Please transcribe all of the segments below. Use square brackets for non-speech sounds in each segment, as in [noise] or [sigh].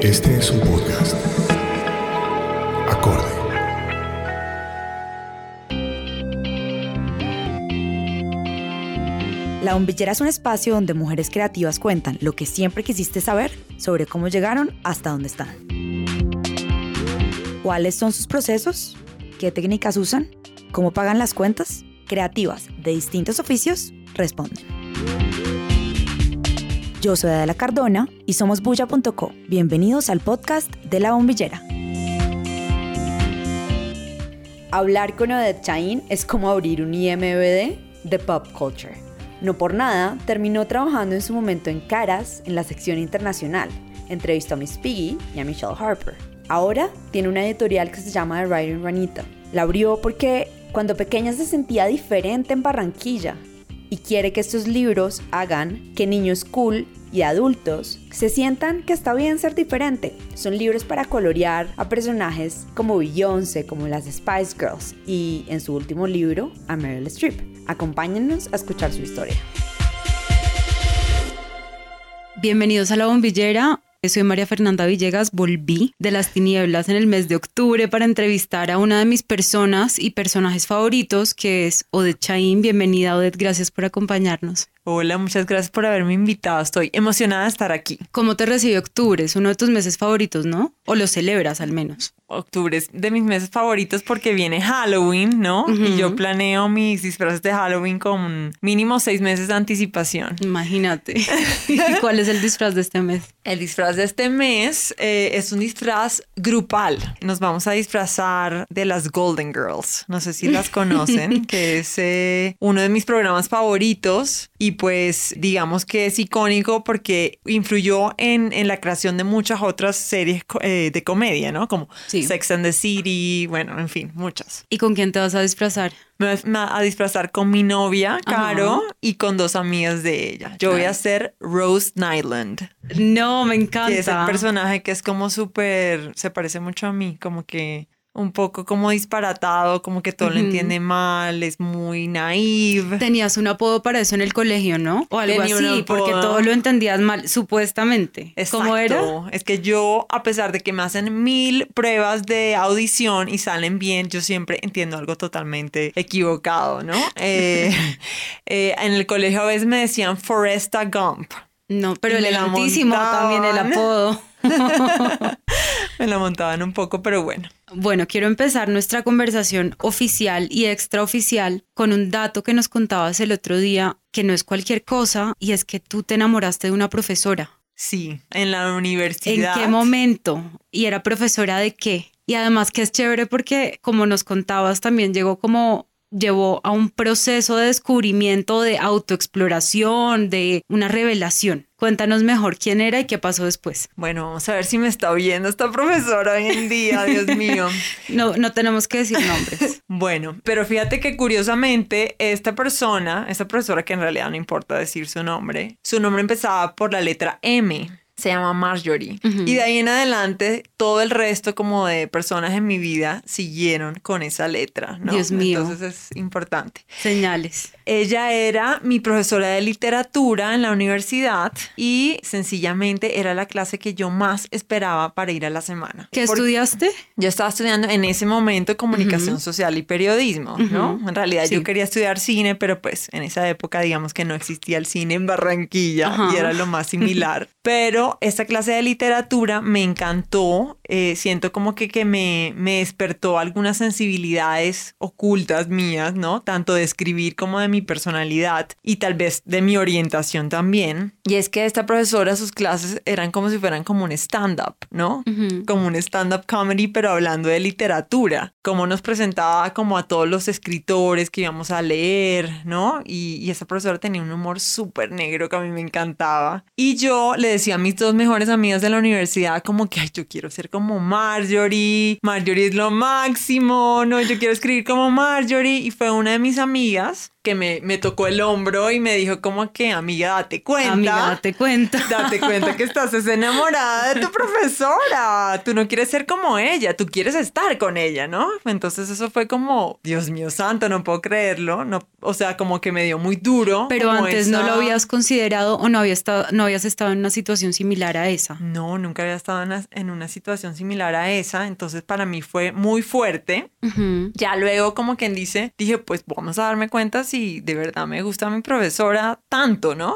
Este es un podcast. Acorde. La bombillera es un espacio donde mujeres creativas cuentan lo que siempre quisiste saber sobre cómo llegaron hasta donde están. ¿Cuáles son sus procesos? ¿Qué técnicas usan? ¿Cómo pagan las cuentas? Creativas de distintos oficios responden. Yo soy Adela Cardona y somos bulla.co. Bienvenidos al podcast de La Bombillera. Hablar con Odette Chain es como abrir un IMBD de pop culture. No por nada, terminó trabajando en su momento en Caras, en la sección internacional. Entrevistó a Miss Piggy y a Michelle Harper. Ahora tiene una editorial que se llama The Writing Ranita. La abrió porque cuando pequeña se sentía diferente en Barranquilla y quiere que estos libros hagan que niños cool y adultos se sientan que está bien ser diferente. Son libros para colorear a personajes como Beyoncé, como las Spice Girls y en su último libro a Meryl Streep. Acompáñennos a escuchar su historia. Bienvenidos a La Bombillera. Soy María Fernanda Villegas, volví de las tinieblas en el mes de octubre para entrevistar a una de mis personas y personajes favoritos, que es Odette Chaín. Bienvenida, Odette, gracias por acompañarnos. Hola, muchas gracias por haberme invitado. Estoy emocionada de estar aquí. ¿Cómo te recibe octubre? Es uno de tus meses favoritos, ¿no? O lo celebras al menos. Octubre es de mis meses favoritos porque viene Halloween, ¿no? Y yo planeo mis disfraces de Halloween con mínimo seis meses de anticipación. Imagínate. [laughs] ¿Y cuál es el disfraz de este mes? El disfraz de este mes eh, es un disfraz grupal. Nos vamos a disfrazar de las Golden Girls. No sé si las [laughs] conocen, que es eh, uno de mis programas favoritos y pues digamos que es icónico porque influyó en, en la creación de muchas otras series eh, de comedia, ¿no? Como Sex and the City, bueno, en fin, muchas. ¿Y con quién te vas a disfrazar? Me voy a disfrazar con mi novia, Caro, y con dos amigas de ella. Yo voy a ser Rose Nyland. No, me encanta. Que es el personaje que es como súper, se parece mucho a mí, como que un poco como disparatado, como que todo lo entiende mal, es muy naive. Tenías un apodo para eso en el colegio, ¿no? O algo así, porque todo lo entendías mal, supuestamente. Exacto. ¿Cómo era? Es que yo, a pesar de que me hacen mil pruebas de audición y salen bien, yo siempre entiendo algo totalmente equivocado, ¿no? Eh, [laughs] eh, en el colegio a veces me decían Foresta Gump. No, pero el también el apodo. [laughs] me la montaban un poco, pero bueno. Bueno, quiero empezar nuestra conversación oficial y extraoficial con un dato que nos contabas el otro día, que no es cualquier cosa, y es que tú te enamoraste de una profesora. Sí, en la universidad. ¿En qué momento? ¿Y era profesora de qué? Y además que es chévere porque, como nos contabas, también llegó como llevó a un proceso de descubrimiento, de autoexploración, de una revelación. Cuéntanos mejor quién era y qué pasó después. Bueno, vamos a ver si me está oyendo esta profesora hoy en día, Dios mío. [laughs] no, no tenemos que decir nombres. [laughs] bueno, pero fíjate que curiosamente esta persona, esta profesora que en realidad no importa decir su nombre, su nombre empezaba por la letra M se llama Marjorie. Y de ahí en adelante, todo el resto como de personas en mi vida siguieron con esa letra, ¿no? Dios mío. Entonces es importante. Señales. Ella era mi profesora de literatura en la universidad y sencillamente era la clase que yo más esperaba para ir a la semana. ¿Qué estudiaste? Yo estaba estudiando en ese momento comunicación social y periodismo, ¿no? En realidad yo quería estudiar cine, pero pues en esa época digamos que no existía el cine en Barranquilla y era lo más similar. pero esta clase de literatura me encantó, eh, siento como que, que me, me despertó algunas sensibilidades ocultas mías, ¿no? Tanto de escribir como de mi personalidad y tal vez de mi orientación también. Y es que esta profesora, sus clases eran como si fueran como un stand-up, ¿no? Como un stand-up comedy, pero hablando de literatura. Como nos presentaba como a todos los escritores que íbamos a leer, ¿no? Y, y esta profesora tenía un humor súper negro que a mí me encantaba. Y yo le decía a mis dos mejores amigas de la universidad como que, ay, yo quiero ser como Marjorie, Marjorie es lo máximo, no, yo quiero escribir como Marjorie. Y fue una de mis amigas que me me, tocó el hombro y me dijo como que, amiga, date cuenta. Amiga, date cuenta. [laughs] Date cuenta que estás enamorada de tu profesora. Tú no quieres ser como ella, tú quieres estar con ella, ¿no? Entonces eso fue como, Dios mío santo, no puedo creerlo. No, o sea, como que me dio muy duro. Pero antes no lo habías considerado o no, había estado, no habías estado en una situación similar a esa. No, nunca había estado en una, situación similar a esa. Entonces para mí fue muy fuerte. Ya luego, como quien dice, dije, pues vamos a darme cuenta si de verdad me gusta mi profesora tanto, ¿no?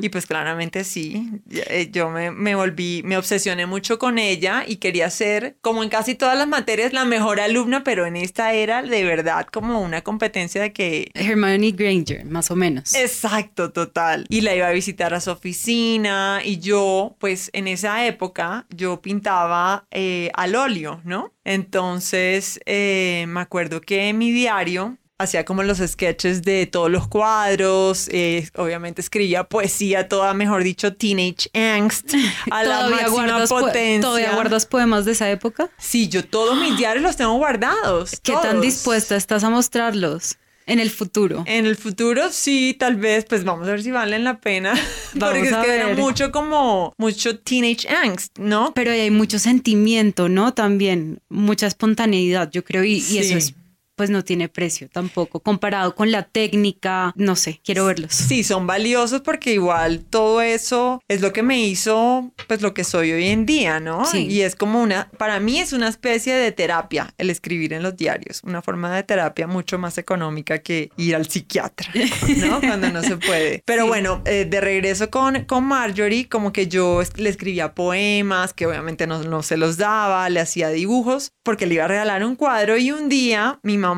Y pues claramente sí. Eh, yo me, me volví, me obsesioné mucho con ella y quería ser, como en casi todas las materias, la mejor alumna, pero en esta era de verdad como una competencia de que... Hermione Granger, más o menos. Exacto, total. Y la iba a visitar a su oficina y yo, pues en esa época, yo pintaba eh, al óleo, ¿no? Entonces, eh, me acuerdo que en mi diario hacía como los sketches de todos los cuadros, eh, obviamente escribía poesía toda, mejor dicho, teenage angst [laughs] a la máxima potencia. ¿Todavía guardas poemas de esa época? Sí, yo todos mis diarios los tengo guardados. ¿Qué tan dispuesta estás a mostrarlos? En el futuro. En el futuro sí, tal vez, pues vamos a ver si valen la pena. [laughs] porque es que era mucho como, mucho teenage angst, ¿no? Pero hay mucho sentimiento, ¿no? También, mucha espontaneidad, yo creo, y, y eso es pues no tiene precio tampoco, comparado con la técnica, no sé, quiero verlos. Sí, son valiosos porque igual todo eso es lo que me hizo, pues lo que soy hoy en día, ¿no? Sí. Y es como una, para mí es una especie de terapia el escribir en los diarios, una forma de terapia mucho más económica que ir al psiquiatra, ¿no? [laughs] Cuando no se puede. Pero bueno, eh, de regreso con, con Marjorie, como que yo le escribía poemas, que obviamente no, no se los daba, le hacía dibujos, porque le iba a regalar un cuadro y un día mi mamá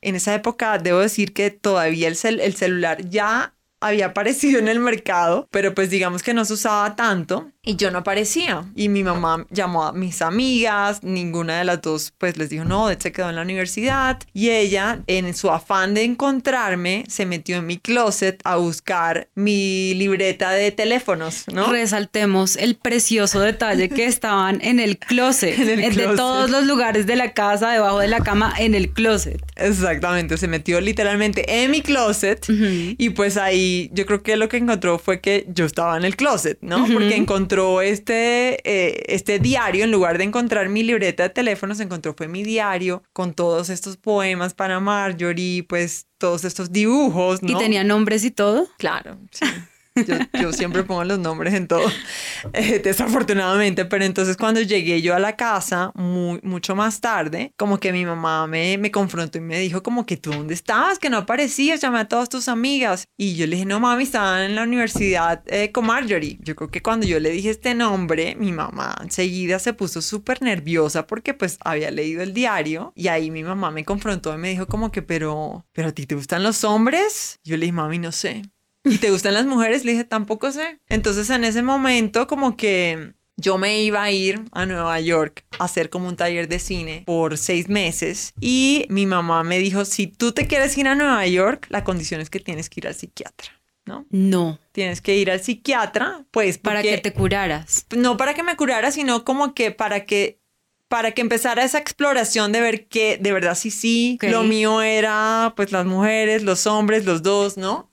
en esa época debo decir que todavía el, el celular ya había aparecido en el mercado, pero pues digamos que no se usaba tanto y yo no aparecía. Y mi mamá llamó a mis amigas, ninguna de las dos pues les dijo no, se quedó en la universidad. Y ella, en su afán de encontrarme, se metió en mi closet a buscar mi libreta de teléfonos, ¿no? Resaltemos el precioso detalle que [laughs] estaban en el closet, en el de todos los lugares de la casa, debajo de la cama, en el closet. Exactamente, se metió literalmente en mi closet y pues ahí yo creo que lo que encontró fue que yo estaba en el closet, ¿no? Porque encontró este, eh, este diario, en lugar de encontrar mi libreta de teléfono, se encontró fue mi diario con todos estos poemas para Marjorie, pues todos estos dibujos, ¿no? ¿Y tenía nombres y todo? Claro, sí. Yo, siempre pongo los nombres en todo, eh, desafortunadamente, pero entonces cuando llegué yo a la casa, muy, mucho más tarde, como que mi mamá me, me confrontó y me dijo como que tú dónde estabas, que no aparecías, llamé a todas tus amigas. Y yo le dije, no mami, estaban en la universidad eh, con Marjorie. Yo creo que cuando yo le dije este nombre, mi mamá enseguida se puso súper nerviosa porque pues había leído el diario y ahí mi mamá me confrontó y me dijo como que, pero, pero a ti te gustan los hombres? Yo le dije, mami, no sé. ¿Y te gustan las mujeres? Le dije, tampoco sé. Entonces en ese momento como que yo me iba a ir a Nueva York a hacer como un taller de cine por seis meses y mi mamá me dijo, si tú te quieres ir a Nueva York, la condición es que tienes que ir al psiquiatra. ¿No? No. Tienes que ir al psiquiatra, pues. Para que te curaras. No para que me curara, sino como que para que para que empezara esa exploración de ver que de verdad sí, sí, lo mío era pues las mujeres, los hombres, los dos, ¿no?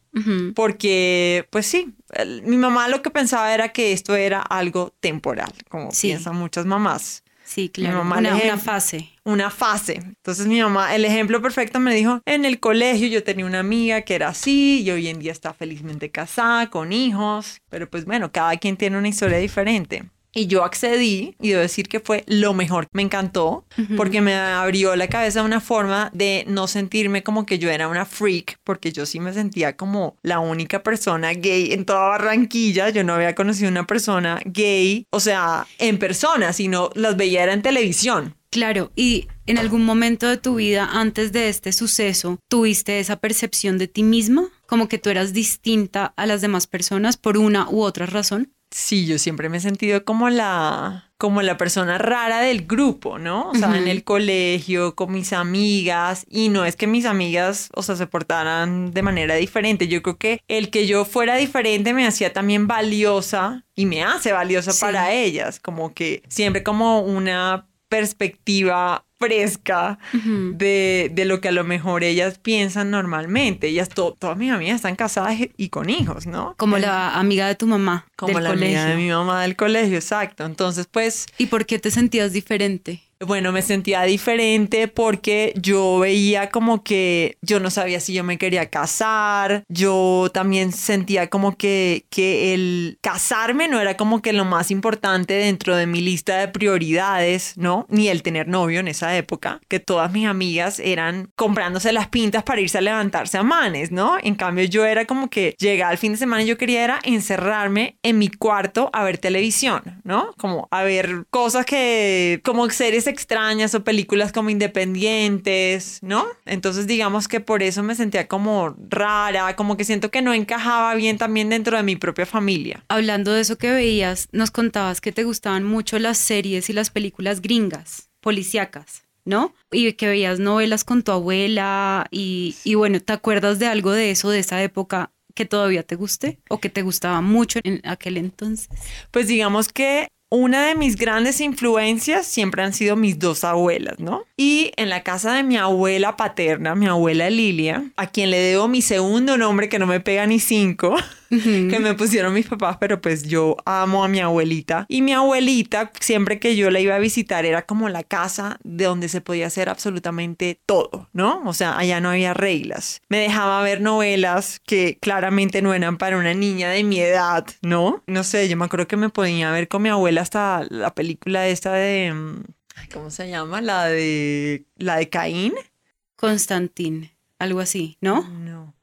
Porque, pues sí, mi mamá lo que pensaba era que esto era algo temporal, como piensan muchas mamás. Sí, claro. una, fase. Una fase. Entonces mi mamá, el ejemplo perfecto me dijo, en el colegio yo tenía una amiga que era así y hoy en día está felizmente casada, con hijos, pero pues bueno, cada quien tiene una historia diferente. Y yo accedí y debo decir que fue lo mejor. Me encantó porque me abrió la cabeza una forma de no sentirme como que yo era una freak, porque yo sí me sentía como la única persona gay en toda Barranquilla. Yo no había conocido una persona gay, o sea, en persona, sino las veía era en televisión. Claro, y en algún momento de tu vida antes de este suceso, ¿tuviste esa percepción de ti misma? Como que tú eras distinta a las demás personas por una u otra razón? Sí, yo siempre me he sentido como la, como la persona rara del grupo, ¿no? O sea, en el colegio, con mis amigas, y no es que mis amigas, o sea, se portaran de manera diferente. Yo creo que el que yo fuera diferente me hacía también valiosa y me hace valiosa para ellas, como que siempre como una perspectiva fresca de, de, lo que a lo mejor ellas piensan normalmente. Ellas, todas mis amigas están casadas y con hijos, ¿no? Como la amiga de tu mamá. Como la amiga de mi mamá del colegio, exacto. Entonces, pues... ¿Y por qué te sentías diferente? Bueno, me sentía diferente porque yo veía como que yo no sabía si yo me quería casar, yo también sentía como que, que el casarme no era como que lo más importante dentro de mi lista de prioridades, ¿no? Ni el tener novio en esa época, que todas mis amigas eran comprándose las pintas para irse a levantarse a manes, ¿no? En cambio yo era como que llegaba al fin de semana y yo quería era encerrarme en mi cuarto a ver televisión, ¿no? Como a ver cosas que, como series extrañas o películas como independientes, ¿no? Entonces digamos que por eso me sentía como rara, como que siento que no encajaba bien también dentro de mi propia familia. Hablando de eso que veías, nos contabas que te gustaban mucho las series y las películas gringas, policíacas. ¿no? Y que veías novelas con tu abuela y, y, bueno, ¿te acuerdas de algo de eso, de esa época que todavía te guste o que te gustaba mucho en aquel entonces? Pues digamos que una de mis grandes influencias siempre han sido mis dos abuelas, ¿no? Y en la casa de mi abuela paterna, mi abuela Lilia, a quien le debo mi segundo nombre que no me pega ni cinco, [laughs] que me pusieron mis papás, pero pues yo amo a mi abuelita. Y mi abuelita, siempre que yo la iba a visitar, era como la casa de donde se podía hacer absolutamente todo, ¿no? O sea, allá no había reglas. Me dejaba ver novelas que claramente no eran para una niña de mi edad, ¿no? No sé, yo me acuerdo que me podía ver con mi abuela hasta la película esta de... Mm, ¿Cómo se llama? La de... La de Caín. Constantín, algo así, ¿no? No.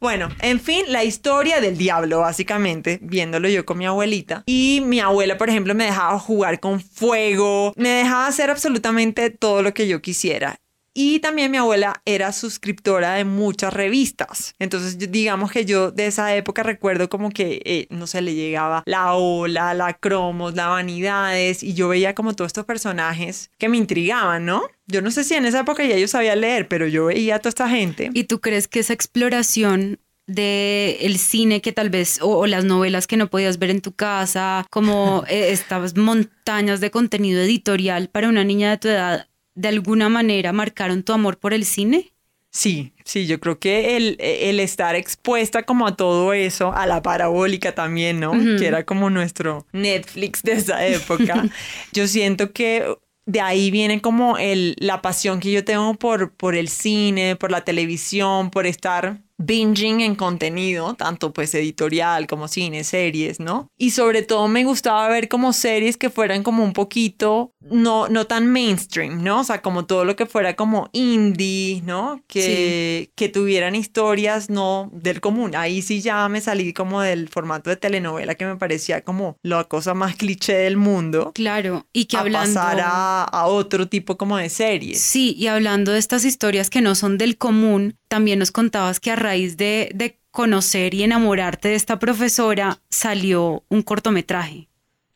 Bueno. en fin, la historia del diablo, básicamente, viéndolo yo con mi abuelita. Y mi abuela, por ejemplo, me dejaba jugar con fuego, me dejaba hacer absolutamente todo lo que yo quisiera. Y también mi abuela era suscriptora de muchas revistas. Entonces, digamos que yo de esa época recuerdo como que, eh, no sé, le llegaba la ola, la cromos, la vanidades, y yo veía como todos estos personajes que me intrigaban, ¿no? Yo no sé si en esa época ya yo sabía leer, pero yo veía a toda esta gente. ¿Y tú crees que esa exploración de el cine que tal vez o, las novelas que no podías ver en tu casa, como eh, estas montañas de contenido editorial para una niña de tu edad de alguna manera marcaron tu amor por el cine? Sí, sí, yo creo que el, el estar expuesta como a todo eso, a la parabólica también, ¿no? Que era como nuestro Netflix de esa época. [laughs] yo siento que de ahí viene como el, la pasión que yo tengo por, por el cine, por la televisión, por estar binging en contenido, tanto pues editorial como cine, series, ¿no? Y sobre todo me gustaba ver como series que fueran como un poquito, no, no tan mainstream, ¿no? O sea, como todo lo que fuera como indie, ¿no? Que, que tuvieran historias no del común. Ahí sí ya me salí como del formato de telenovela que me parecía como la cosa más cliché del mundo. Claro, y que hablando... pasar a, a otro tipo como de series. Sí, y hablando de estas historias que no son del común, también nos contabas que a raíz de, de conocer y enamorarte de esta profesora salió un cortometraje.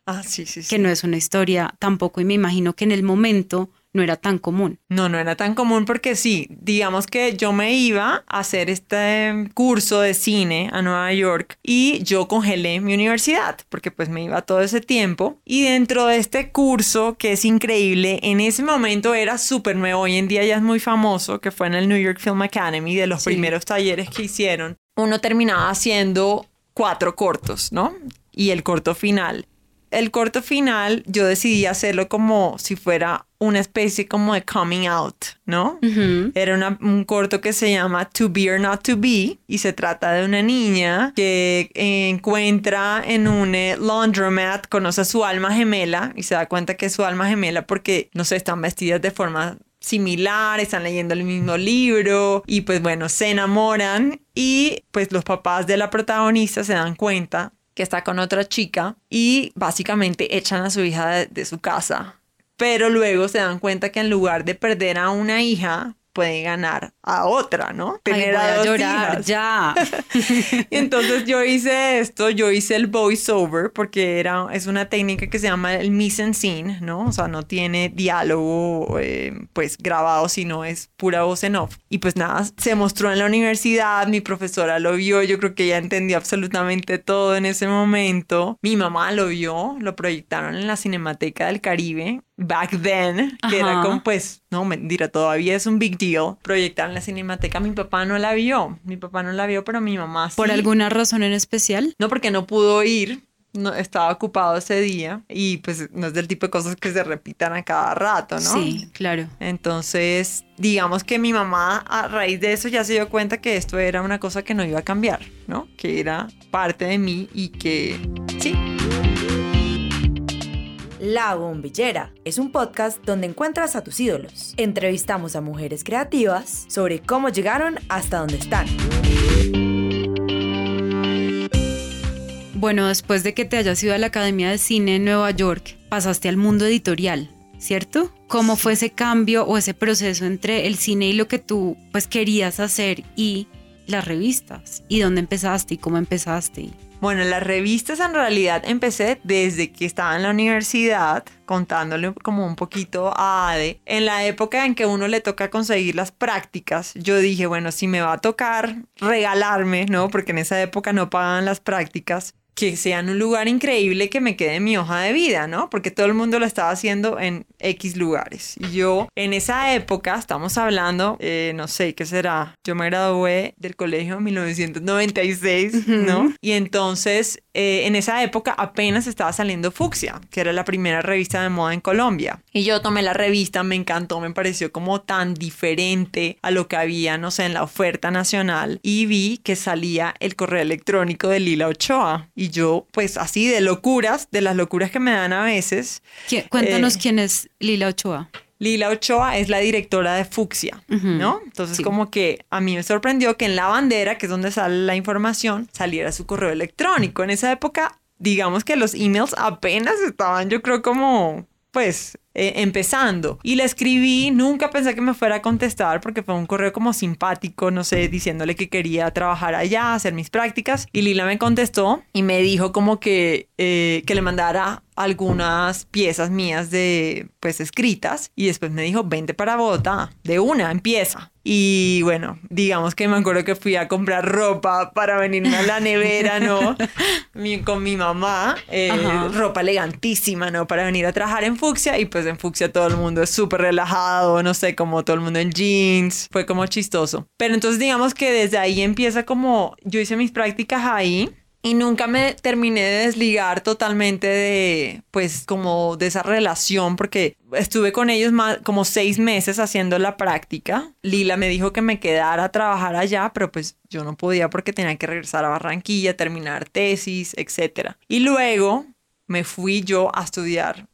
Ah, sí, sí, sí. Que no es una historia tampoco y me imagino que en el momento no era tan común. No, no era tan común porque sí, digamos que yo me iba a hacer este curso de cine a Nueva York y yo congelé mi universidad porque pues me iba todo ese tiempo. Y dentro de este curso que es increíble, en ese momento era súper nuevo, hoy en día ya es muy famoso, que fue en el New York Film Academy de los primeros talleres que hicieron, uno terminaba haciendo cuatro cortos, ¿no? Y el corto final. El corto final yo decidí hacerlo como si fuera una especie como de coming out, ¿no? Era un corto que se llama To Be or Not To Be y se trata de una niña que encuentra en un eh, laundromat, conoce a su alma gemela y se da cuenta que es su alma gemela porque, no sé, están vestidas de forma similar, están leyendo el mismo libro y pues bueno, se enamoran y pues los papás de la protagonista se dan cuenta que está con otra chica y básicamente echan a su hija de, su casa. Pero luego se dan cuenta que en lugar de perder a una hija, puede ganar a otra, ¿no? Tener a, llorar ya. [laughs] y entonces yo hice esto, yo hice el voiceover porque era, es una técnica que se llama el mise en scene, ¿no? O sea, no tiene diálogo eh, pues grabado, sino es pura voz en off. Y pues nada, se mostró en la universidad, mi profesora lo vio, yo creo que ella entendió absolutamente todo en ese momento. Mi mamá lo vio, lo proyectaron en la Cinemateca del Caribe back then, que era como pues, no, mentira, todavía es un big deal, proyectar en la cinemateca. Mi papá no la vio, mi papá no la vio, pero mi mamá sí. ¿Por alguna razón en especial? No, porque no pudo ir, no, estaba ocupado ese día y pues no es del tipo de cosas que se repitan a cada rato, ¿no? Sí, claro. Entonces, digamos que mi mamá a raíz de eso ya se dio cuenta que esto era una cosa que no iba a cambiar, ¿no? Que era parte de mí y que sí. La Bombillera es un podcast donde encuentras a tus ídolos. Entrevistamos a mujeres creativas sobre cómo llegaron hasta donde están. Bueno, después de que te hayas ido a la Academia de Cine en Nueva York, pasaste al mundo editorial, ¿cierto? ¿Cómo fue ese cambio o ese proceso entre el cine y lo que tú pues querías hacer y las revistas? ¿Y dónde empezaste y cómo empezaste? Bueno, las revistas en realidad empecé desde que estaba en la universidad, contándole como un poquito a Ade. En la época en que uno le toca conseguir las prácticas, yo dije, bueno, si me va a tocar regalarme, ¿no? Porque en esa época no pagaban las prácticas, que sea en un lugar increíble que me quede en mi hoja de vida, ¿no? Porque todo el mundo lo estaba haciendo en X lugares. Y yo, en esa época, estamos hablando, eh, no sé, ¿qué será? Yo me gradué del colegio en 1996, ¿no? Y entonces, eh, en esa época apenas estaba saliendo Fucsia, que era la primera revista de moda en Colombia. Y yo tomé la revista, me encantó, me pareció como tan diferente a lo que había, no sé, en la oferta nacional. Y vi que salía el correo electrónico de Lila Ochoa y yo, pues así de locuras, de las locuras que me dan a veces. Cuéntanos eh, quién es Lila Ochoa. Lila Ochoa es la directora de Fucsia, ¿no? Entonces como que a mí me sorprendió que en la bandera, que es donde sale la información, saliera su correo electrónico. En esa época, digamos que los emails apenas estaban, yo creo, como pues eh, empezando. Y le escribí, nunca pensé que me fuera a contestar porque fue un correo como simpático, no sé, diciéndole que quería trabajar allá, hacer mis prácticas. Y Lila me contestó y me dijo como que, eh, que le mandara algunas piezas mías de pues escritas y después me dijo vente para Bogotá de una empieza y bueno digamos que me acuerdo que fui a comprar ropa para venirme a la nevera no [laughs] con mi mamá eh, ropa elegantísima no para venir a trabajar en Fucsia y pues en Fucsia todo el mundo es súper relajado no sé como todo el mundo en jeans. Fue como chistoso. Pero entonces digamos que desde ahí empieza como yo hice mis prácticas ahí y nunca me terminé de desligar totalmente de, pues, como de esa relación, porque estuve con ellos más, como seis meses haciendo la práctica. Lila me dijo que me quedara a trabajar allá, pero pues yo no podía porque tenía que regresar a Barranquilla, terminar tesis, etc. Y luego me fui yo a estudiar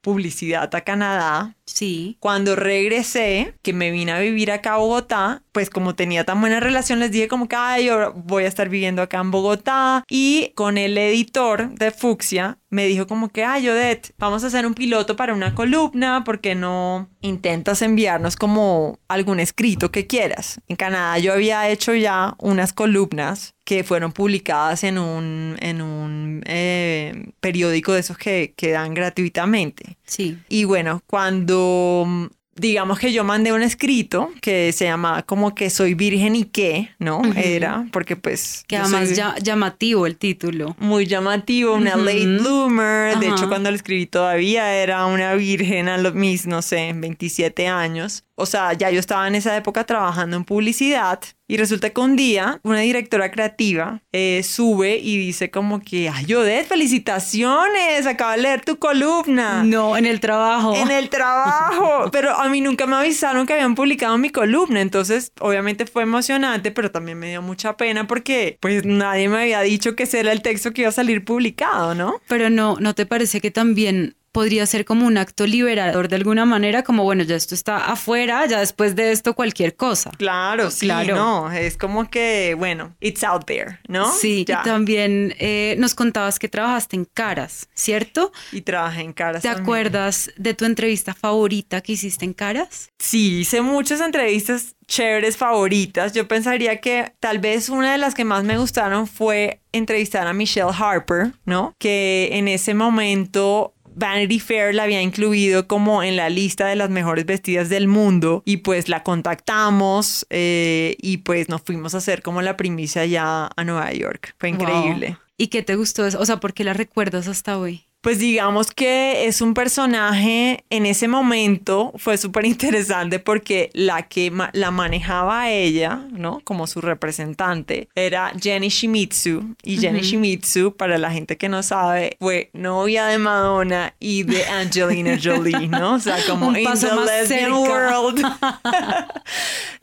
publicidad a Canadá. Sí. Cuando regresé, que me vine a vivir acá a Bogotá, pues como tenía tan buena relación, les dije como que, ay, yo voy a estar viviendo acá en Bogotá. Y con el editor de Fucsia, me dijo como que, ay, Odette, vamos a hacer un piloto para una columna, porque no intentas enviarnos como algún escrito que quieras? En Canadá yo había hecho ya unas columnas que fueron publicadas en un, en un eh, periódico de esos que, que dan gratuitamente. Sí. Y bueno, cuando digamos que yo mandé un escrito que se llama como que soy virgen y qué, ¿no? Era, porque pues... Que además llamativo el título. Muy llamativo, una late bloomer. De hecho, cuando lo escribí todavía era una virgen a los mis, no sé, 27 años o sea, ya yo estaba en esa época trabajando en publicidad y resulta que un día una directora creativa eh, sube y dice como que, ay, Odette, felicitaciones, acabo de leer tu columna. No, en el trabajo. En el trabajo. [laughs] pero a mí nunca me avisaron que habían publicado mi columna, entonces obviamente fue emocionante, pero también me dio mucha pena porque pues nadie me había dicho que ese era el texto que iba a salir publicado, ¿no? Pero no, ¿no te parece que también podría ser como un acto liberador de alguna manera, como bueno, ya esto está afuera, ya después de esto cualquier cosa. Claro, sí, claro. no, es como que, bueno, it's out there, ¿no? Sí, y también eh, nos contabas que trabajaste en Caras, ¿cierto? Y trabajé en Caras. ¿Te acuerdas de tu entrevista favorita que hiciste en Caras? Sí, hice muchas entrevistas chéveres favoritas. Yo pensaría que tal vez una de las que más me gustaron fue entrevistar a Michelle Harper, ¿no? Que en ese momento Vanity Fair la había incluido como en la lista de las mejores vestidas del mundo y pues la contactamos eh, y pues nos fuimos a hacer como la primicia ya a Nueva York. Fue increíble. ¿Y qué te gustó? O sea, ¿por qué la recuerdas hasta hoy? Pues digamos que es un personaje en ese momento fue súper interesante porque la que la manejaba ella, ¿no? Como su representante era Jenny Shimizu y Jenny Shimizu, para la gente que no sabe, fue novia de Madonna y de [laughs] Angelina Jolie, ¿no? O sea, como un paso in the lesbian world. [laughs]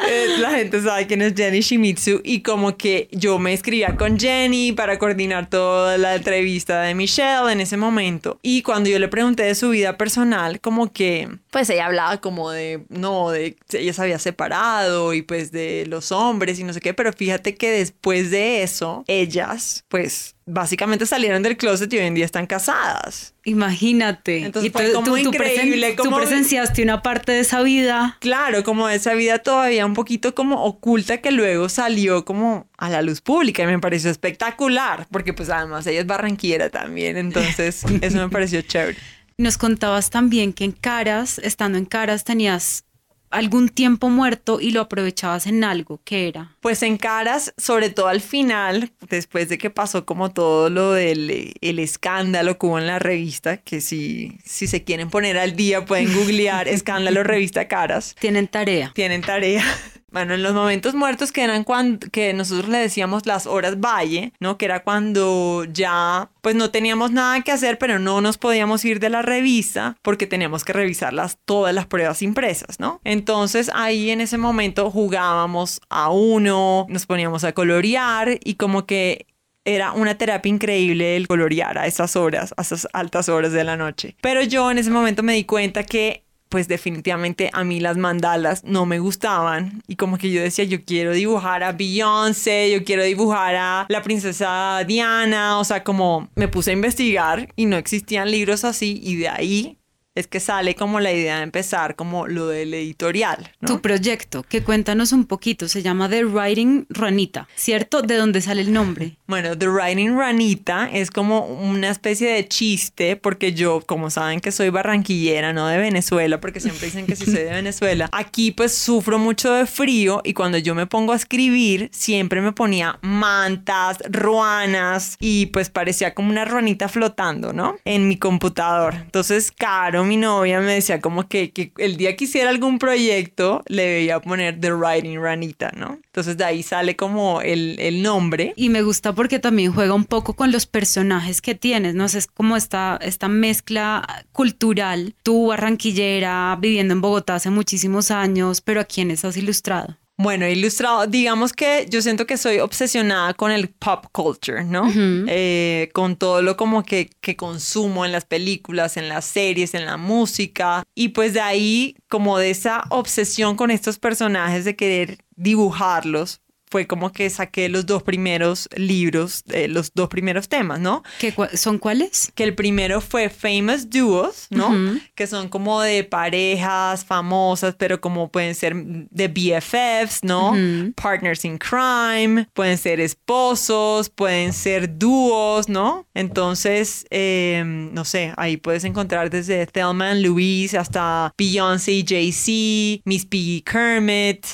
Eh, la gente sabe quién es Jenny Shimizu y como que yo me escribía con Jenny para coordinar toda la entrevista de Michelle en ese momento. Y cuando yo le pregunté de su vida personal, como que, pues ella hablaba como de, no, de ella se había separado y pues de los hombres y no sé qué, pero fíjate que después de eso, ellas, pues básicamente salieron del closet y hoy en día están casadas. Imagínate. Entonces y fue como increíble. tú presenciaste una parte de esa vida. Claro, como de esa vida todavía un poquito como oculta que luego salió como a la luz pública y me pareció espectacular porque pues además ella es barranquera también, entonces [laughs] eso me pareció chévere. Nos contabas también que en Caras, estando en Caras, tenías algún tiempo muerto y lo aprovechabas en algo, ¿qué era? Pues en caras, sobre todo al final, después de que pasó como todo lo del el escándalo que hubo en la revista, que si, si se quieren poner al día pueden googlear [laughs] escándalo revista caras. Tienen tarea. Tienen tarea. Bueno, en los momentos muertos que eran cuando que nosotros le decíamos las horas valle, ¿no? Que era cuando ya pues no teníamos nada que hacer, pero no nos podíamos ir de la revista porque teníamos que revisar todas las pruebas impresas, ¿no? Entonces ahí en ese momento jugábamos a uno, nos poníamos a colorear y como que era una terapia increíble el colorear a esas horas, a esas altas horas de la noche. Pero yo en ese momento me di cuenta que pues definitivamente a mí las mandalas no me gustaban y como que yo decía yo quiero dibujar a Beyoncé, yo quiero dibujar a la princesa Diana, o sea como me puse a investigar y no existían libros así y de ahí es que sale como la idea de empezar como lo del editorial. Tu proyecto, que cuéntanos un poquito, se llama The Writing Ranita, ¿cierto? ¿De dónde sale el nombre? [laughs] Bueno, The Writing Ranita es como una especie de chiste, porque yo, como saben que soy barranquillera, no de Venezuela, porque siempre dicen que sí soy de Venezuela, [laughs] aquí pues sufro mucho de frío y cuando yo me pongo a escribir, siempre me ponía mantas, ruanas y pues parecía como una ruanita flotando, ¿no? En mi computador. Entonces, caro mi novia me decía como que, que, el día que hiciera algún proyecto le debía poner The Writing Ranita, ¿no? Entonces de ahí sale como el, el, nombre. Y me gusta porque también juega un poco con los personajes que tienes, ¿no? es como esta, esta mezcla cultural. Tú, barranquillera, viviendo en Bogotá hace muchísimos años, pero ¿a quiénes has ilustrado? Bueno, ilustrado, digamos que yo siento que soy obsesionada con el pop culture, ¿no? Eh, con todo lo como que, que consumo en las películas, en las series, en la música. Y pues de ahí, como de esa obsesión con estos personajes de querer dibujarlos, fue como que saqué los dos primeros libros, eh, los dos primeros temas, ¿no? ¿Qué, ¿Son cuáles? Que el primero fue Famous Duos, ¿no? Que son como de parejas famosas, pero como pueden ser de BFFs, ¿no? Partners in Crime, pueden ser esposos, pueden ser dúos, ¿no? Entonces, em, no sé, ahí puedes encontrar desde Thelma Louise hasta Beyoncé y Jay-Z, Miss Piggy Kermit,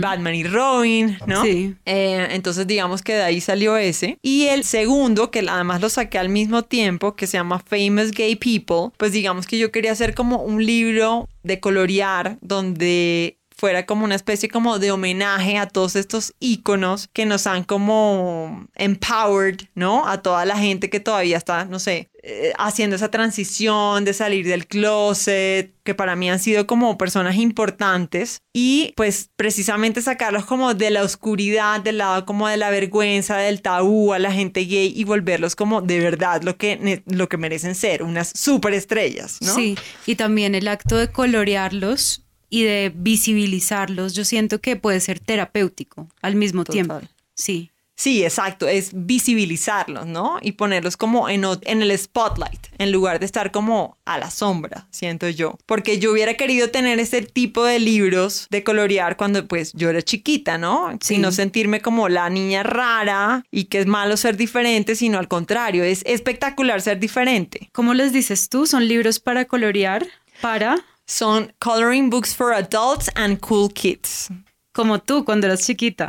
Batman y Robin, ¿no? Sí. Eh, entonces digamos que de ahí salió ese. Y el segundo, que además lo saqué al mismo tiempo, que se llama Famous Gay People, pues digamos que yo quería hacer como un libro de colorear donde fuera como una especie como de homenaje a todos estos íconos que nos han como empowered, ¿no? A toda la gente que todavía está, no sé, eh, haciendo esa transición de salir del closet, que para mí han sido como personas importantes y pues precisamente sacarlos como de la oscuridad, del lado como de la vergüenza, del tabú a la gente gay y volverlos como de verdad lo que, lo que merecen ser, unas superestrellas, ¿no? Sí, y también el acto de colorearlos y de visibilizarlos, yo siento que puede ser terapéutico al mismo tiempo. Sí. Sí, exacto, es visibilizarlos, ¿no? Y ponerlos como en, en, el spotlight, en lugar de estar como a la sombra, siento yo. Porque yo hubiera querido tener ese tipo de libros de colorear cuando pues yo era chiquita, ¿no? Sí. no sentirme como la niña rara y que es malo ser diferente, sino al contrario, es espectacular ser diferente. ¿Cómo les dices tú? ¿Son libros para colorear? ¿Para? Son Coloring Books for Adults and Cool Kids. Como tú cuando eras chiquita.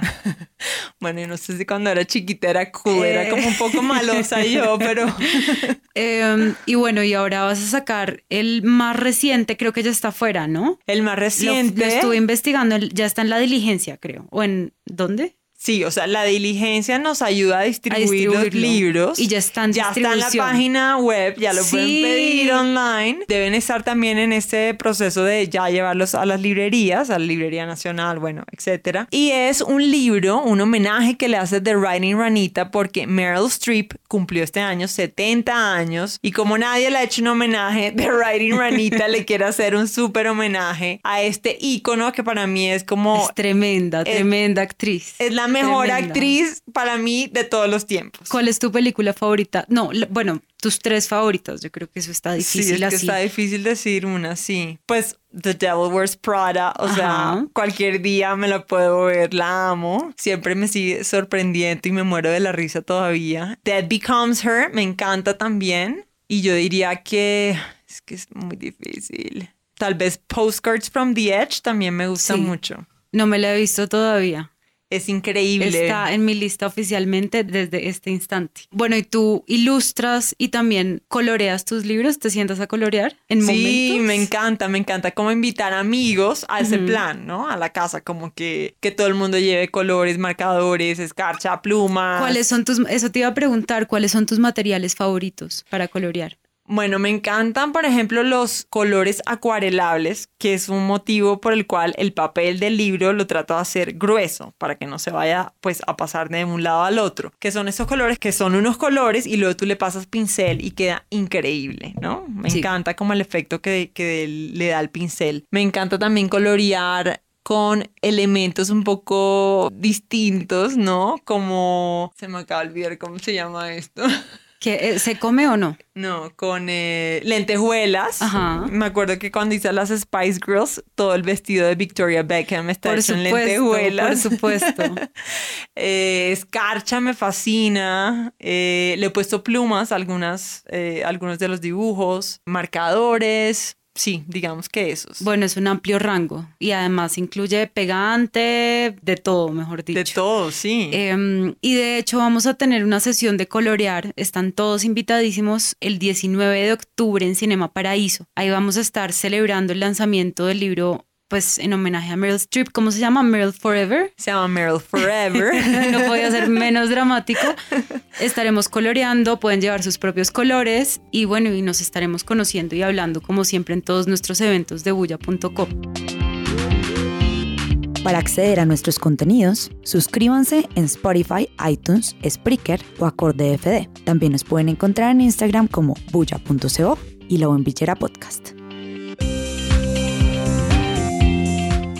[laughs] bueno, yo no sé si cuando era chiquita era cool, era como un poco malosa yo, pero... [laughs] Em, y bueno, y ahora vas a sacar el más reciente, creo que ya está afuera, ¿no? El más reciente. Lo, estuve investigando, ya está en la diligencia, creo. ¿O en dónde? Sí, o sea, la diligencia nos ayuda a distribuir los libros. Y ya están Ya está en la página web, ya lo pueden pedir online. Deben estar también en este proceso de ya llevarlos a las librerías, a la Librería Nacional, bueno, etcétera. Y es un libro, un homenaje que le hace The Writing Ranita porque Meryl Streep cumplió este año 70 años y como nadie le ha hecho un homenaje, [laughs] The Writing Ranita le quiere hacer un súper homenaje a este ícono que para mí es como... Es tremenda, tremenda actriz. Es la mejor actriz para mí de todos los tiempos. ¿Cuál es tu película favorita? No, bueno, tus tres favoritas. Yo creo que eso está difícil. Sí, es que está difícil decir una, sí. Pues The Devil Wears Prada, o sea, cualquier día me la puedo ver, la amo. Siempre me sigue sorprendiendo y me muero de la risa todavía. Dead Becomes Her, me encanta también. Y yo diría que es que es muy difícil. Tal vez Postcards from the Edge también me gusta mucho. No me la he visto todavía. Es increíble. Está en mi lista oficialmente desde este instante. Bueno, y tú ilustras y también coloreas tus libros, ¿te sientas a colorear en sí, me encanta, me encanta como invitar amigos a ese plan, ¿no? A la casa, como que, que todo el mundo lleve colores, marcadores, escarcha, plumas. ¿Cuáles son tus, eso te iba a preguntar, cuáles son tus materiales favoritos para colorear? Bueno, me encantan, por ejemplo, los colores acuarelables, que es un motivo por el cual el papel del libro lo trato de hacer grueso, para que no se vaya pues a pasar de un lado al otro, que son esos colores que son unos colores y luego tú le pasas pincel y queda increíble, ¿no? Me encanta como el efecto que, que le da el pincel. Me encanta también colorear con elementos un poco distintos, ¿no? Como se me acaba de olvidar cómo se llama esto. [laughs] ¿Que eh, se come o no? No, con eh, lentejuelas. Ajá. Me acuerdo que cuando hice las Spice Girls, todo el vestido de Victoria Beckham está hecho en lentejuelas. Por supuesto. [laughs] eh, escarcha me fascina. Eh, le he puesto plumas algunas, algunos de los dibujos, marcadores, sí, digamos que esos. Bueno, es un amplio rango y además incluye pegante, de todo, mejor dicho. De todo, sí. Em, y de hecho vamos a tener una sesión de colorear, están todos invitadísimos el 19 de octubre en Cinema Paraíso. Ahí vamos a estar celebrando el lanzamiento del libro pues en homenaje a Meryl Streep, ¿cómo se llama? Meryl Forever. Se llama Meryl Forever. [laughs] no podía ser menos dramático. Estaremos coloreando, pueden llevar sus propios colores y bueno, y nos estaremos conociendo y hablando como siempre en todos nuestros eventos de bulla.com. Para acceder a nuestros contenidos, suscríbanse en Spotify, iTunes, Spreaker o Acorde FD. También nos pueden encontrar en Instagram como bulla.co y la Villera Podcast.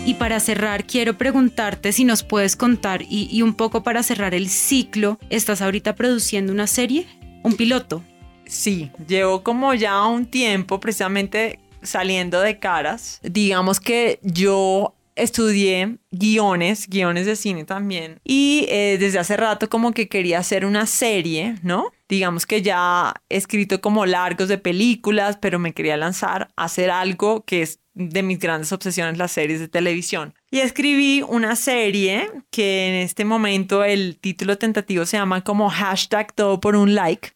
Y para cerrar, quiero preguntarte si nos puedes contar y, un poco para cerrar el ciclo, ¿estás ahorita produciendo una serie? ¿Un piloto? Sí, llevo como ya un tiempo precisamente saliendo de caras. Digamos que yo estudié guiones, guiones de cine también. Y eh, desde hace rato como que quería hacer una serie, ¿no? Digamos que ya he escrito como largos de películas, pero me quería lanzar a hacer algo que es de mis grandes obsesiones las series de televisión. Y escribí una serie que en este momento el título tentativo se llama como hashtag todo por un like.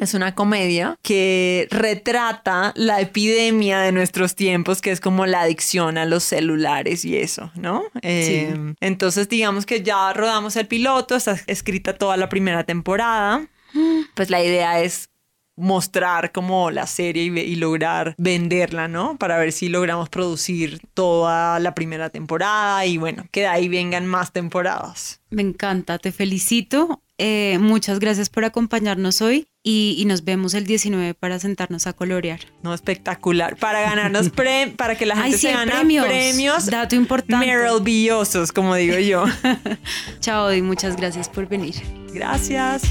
Es una comedia que retrata la epidemia de nuestros tiempos, que es como la adicción a los celulares y eso, ¿no? Em, entonces, digamos que ya rodamos el piloto, está escrita toda la primera temporada. Pues la idea es mostrar como la serie y, lograr venderla, ¿no? Para ver si logramos producir toda la primera temporada y bueno, que de ahí vengan más temporadas. Me encanta, te felicito. Eh, muchas gracias por acompañarnos hoy y, nos vemos el 19 para sentarnos a colorear. No, espectacular. Para ganarnos [laughs] premios, para que la gente se gane premios. premios. Dato importante. Maravillosos, como digo yo. [laughs] Chao y muchas gracias por venir. Gracias.